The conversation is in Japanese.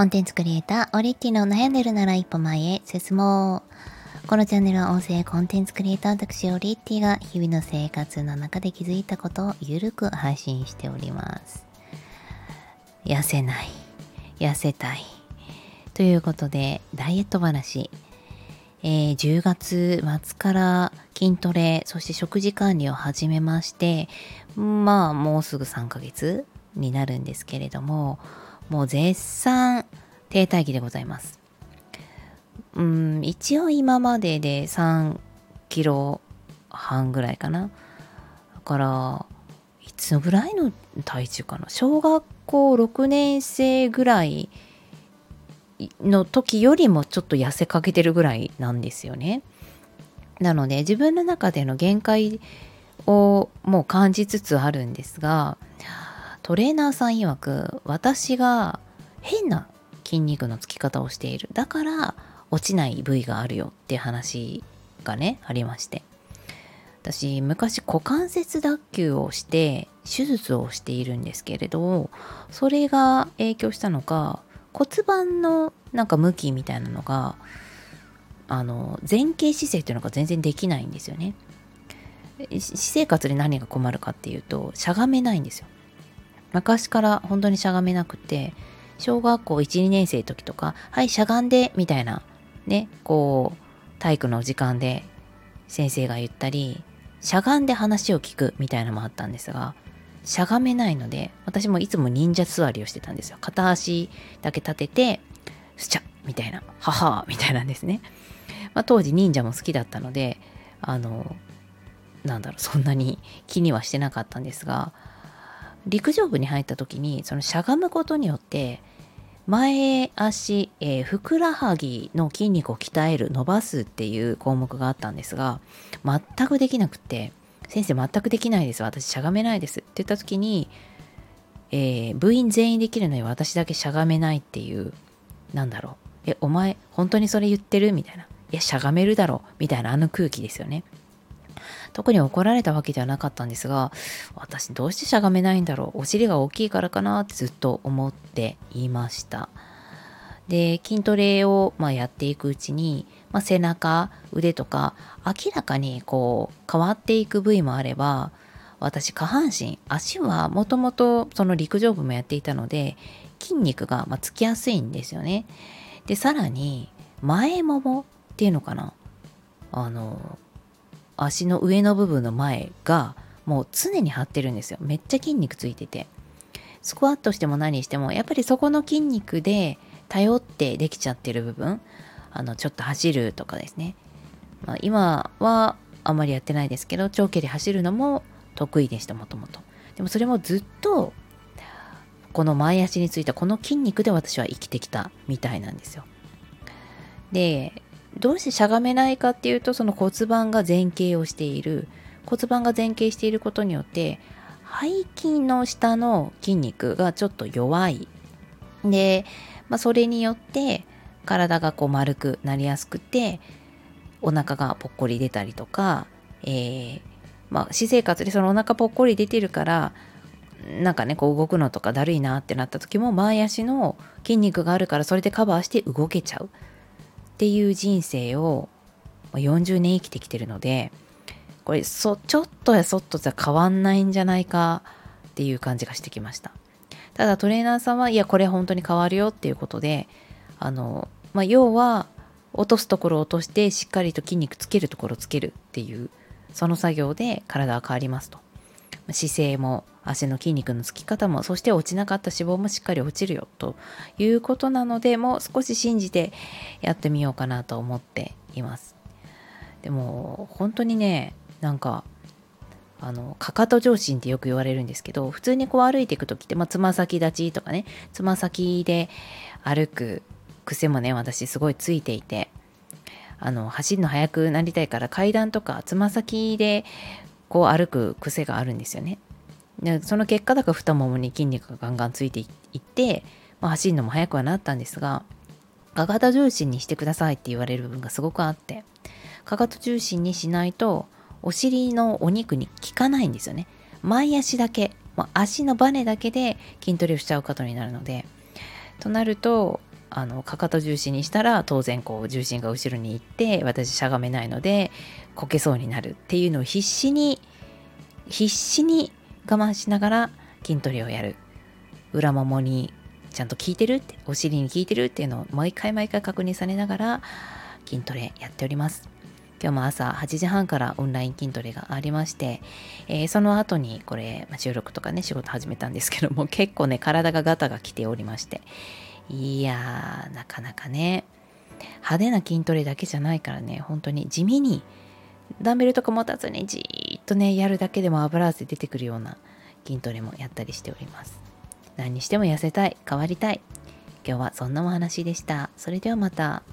コンテンツクリエイター、オリッティの悩んでるなら一歩前へ進もう。このチャンネルは音声コンテンツクリエイター私オリッティが日々の生活の中で気づいたことをゆるく配信しております。痩せない。痩せたい。ということで、ダイエット話。えー、10月末から筋トレ、そして食事管理を始めまして、まあ、もうすぐ3ヶ月になるんですけれども、もう絶賛停滞期でございます。うん、一応今までで3キロ半ぐらいかな。だから、いつぐらいの体重かな小学校6年生ぐらいの時よりもちょっと痩せかけてるぐらいなんですよね。なので自分の中での限界をもう感じつつあるんですがトレーナーさん曰く私が変な筋肉のつき方をしている。だから落ちない部位があるよって話がねありまして。私昔股関節脱臼をして手術をしているんですけれどそれが影響したのか骨盤のなんか向きみたいなのがあの前傾姿勢っていうのが全然できないんですよね。私生活で何が困るかっていうとしゃがめないんですよ。昔から本当にしゃがめなくて小学校12年生の時とかはいしゃがんでみたいなねこう体育の時間で先生が言ったりしゃがんで話を聞くみたいなのもあったんですがしゃがめないので私もいつも忍者座りをしてたんですよ。片足だけ立ててスチャみたいな母みたいなんですね、まあ、当時忍者も好きだったのであのなんだろうそんなに気にはしてなかったんですが陸上部に入った時にそのしゃがむことによって前足、えー、ふくらはぎの筋肉を鍛える伸ばすっていう項目があったんですが全くできなくて先生全くできないです。私しゃがめないですって言った時に、えー、部員全員できるのに私だけしゃがめないっていうなんだろう。えお前本当にそれ言ってる？みたいな。いやしゃがめるだろう。みたいなあの空気ですよね。特に怒られたわけではなかったんですが私どうしてしゃがめないんだろう。お尻が大きいからかなってずっと思っていました。で筋トレを、ま、やっていくうちに、まあ、背中腕とか明らかにこう変わっていく部位もあれば私下半身足はもともとその陸上部もやっていたので筋肉がまつきやすいんですよね。でさらに前ももっていうのかな。あの足の上の部分の前がもう常に張ってるんですよ。めっちゃ筋肉ついてて。スクワットしても何してもやっぱりそこの筋肉で頼ってできちゃってる部分あのちょっと走るとかですね、まあ、今はあんまりやってないですけど長距離走るのも得意でしたもともと。でもそれもずっとこの前足についたこの筋肉で私は生きてきたみたいなんですよ。でどうしてしゃがめないかっていうとその骨盤が前傾をしている。骨盤が前傾していることによって背筋の下の筋肉がちょっと弱い。で、まあ、それによって体がこう丸くなりやすくてお腹がぽっこり出たりとか、えー、まあ、私生活でそのお腹ぽっこり出てるからなんかねこう動くのとかだるいなってなった時も前足の筋肉があるからそれでカバーして動けちゃう。っていう人生を40年生きてきてるのでこれそちょっとやそっとじゃ変わんないんじゃないかっていう感じがしてきました。ただトレーナーさんはいやこれ本当に変わるよっていうことであの、まあ、要は落とすところを落としてしっかりと筋肉つけるところつけるっていうその作業で体は変わりますと。姿勢も足の筋肉のつき方もそして落ちなかった脂肪もしっかり落ちるよということなのでもう少し信じてやってみようかなと思っていますでも本当にねなんかあのかかと上心ってよく言われるんですけど普通にこう歩いていく時ってまあつま先立ちとかねつま先で歩く癖もね私すごいついていてあの走るの速くなりたいから階段とかつま先でこう歩く癖があるんですよね。その結果だから太ももに筋肉がガンガンついていって、まあ、走るのも速くはなったんですがかかと重心にしてくださいって言われる部分がすごくあってかかと重心にしないとお尻のお肉に効かないんですよね。前足だけ、まあ、足のバネだけで筋トレをしちゃうことになるのでとなるとあのかかと重心にしたら当然こう重心が後ろに行って私しゃがめないのでこけそうになるっていうのを必死に必死に我慢しながら筋トレをやる。裏ももにちゃんと効いてるってお尻に効いてるっていうのを毎回毎回確認されながら筋トレやっております。今日も朝8時半からオンライン筋トレがありまして、えー、その後にこれ、ま収録とかね仕事始めたんですけども 結構ね体がガタが来ておりまして。いやーなかなかね派手な筋トレだけじゃないからね本当に地味にダンベルとか持たずにじーっとねやるだけでも油汗出てくるような筋トレもやったりしております。何にしても痩せたい変わりたい。今日はそんなお話でした。それではまた。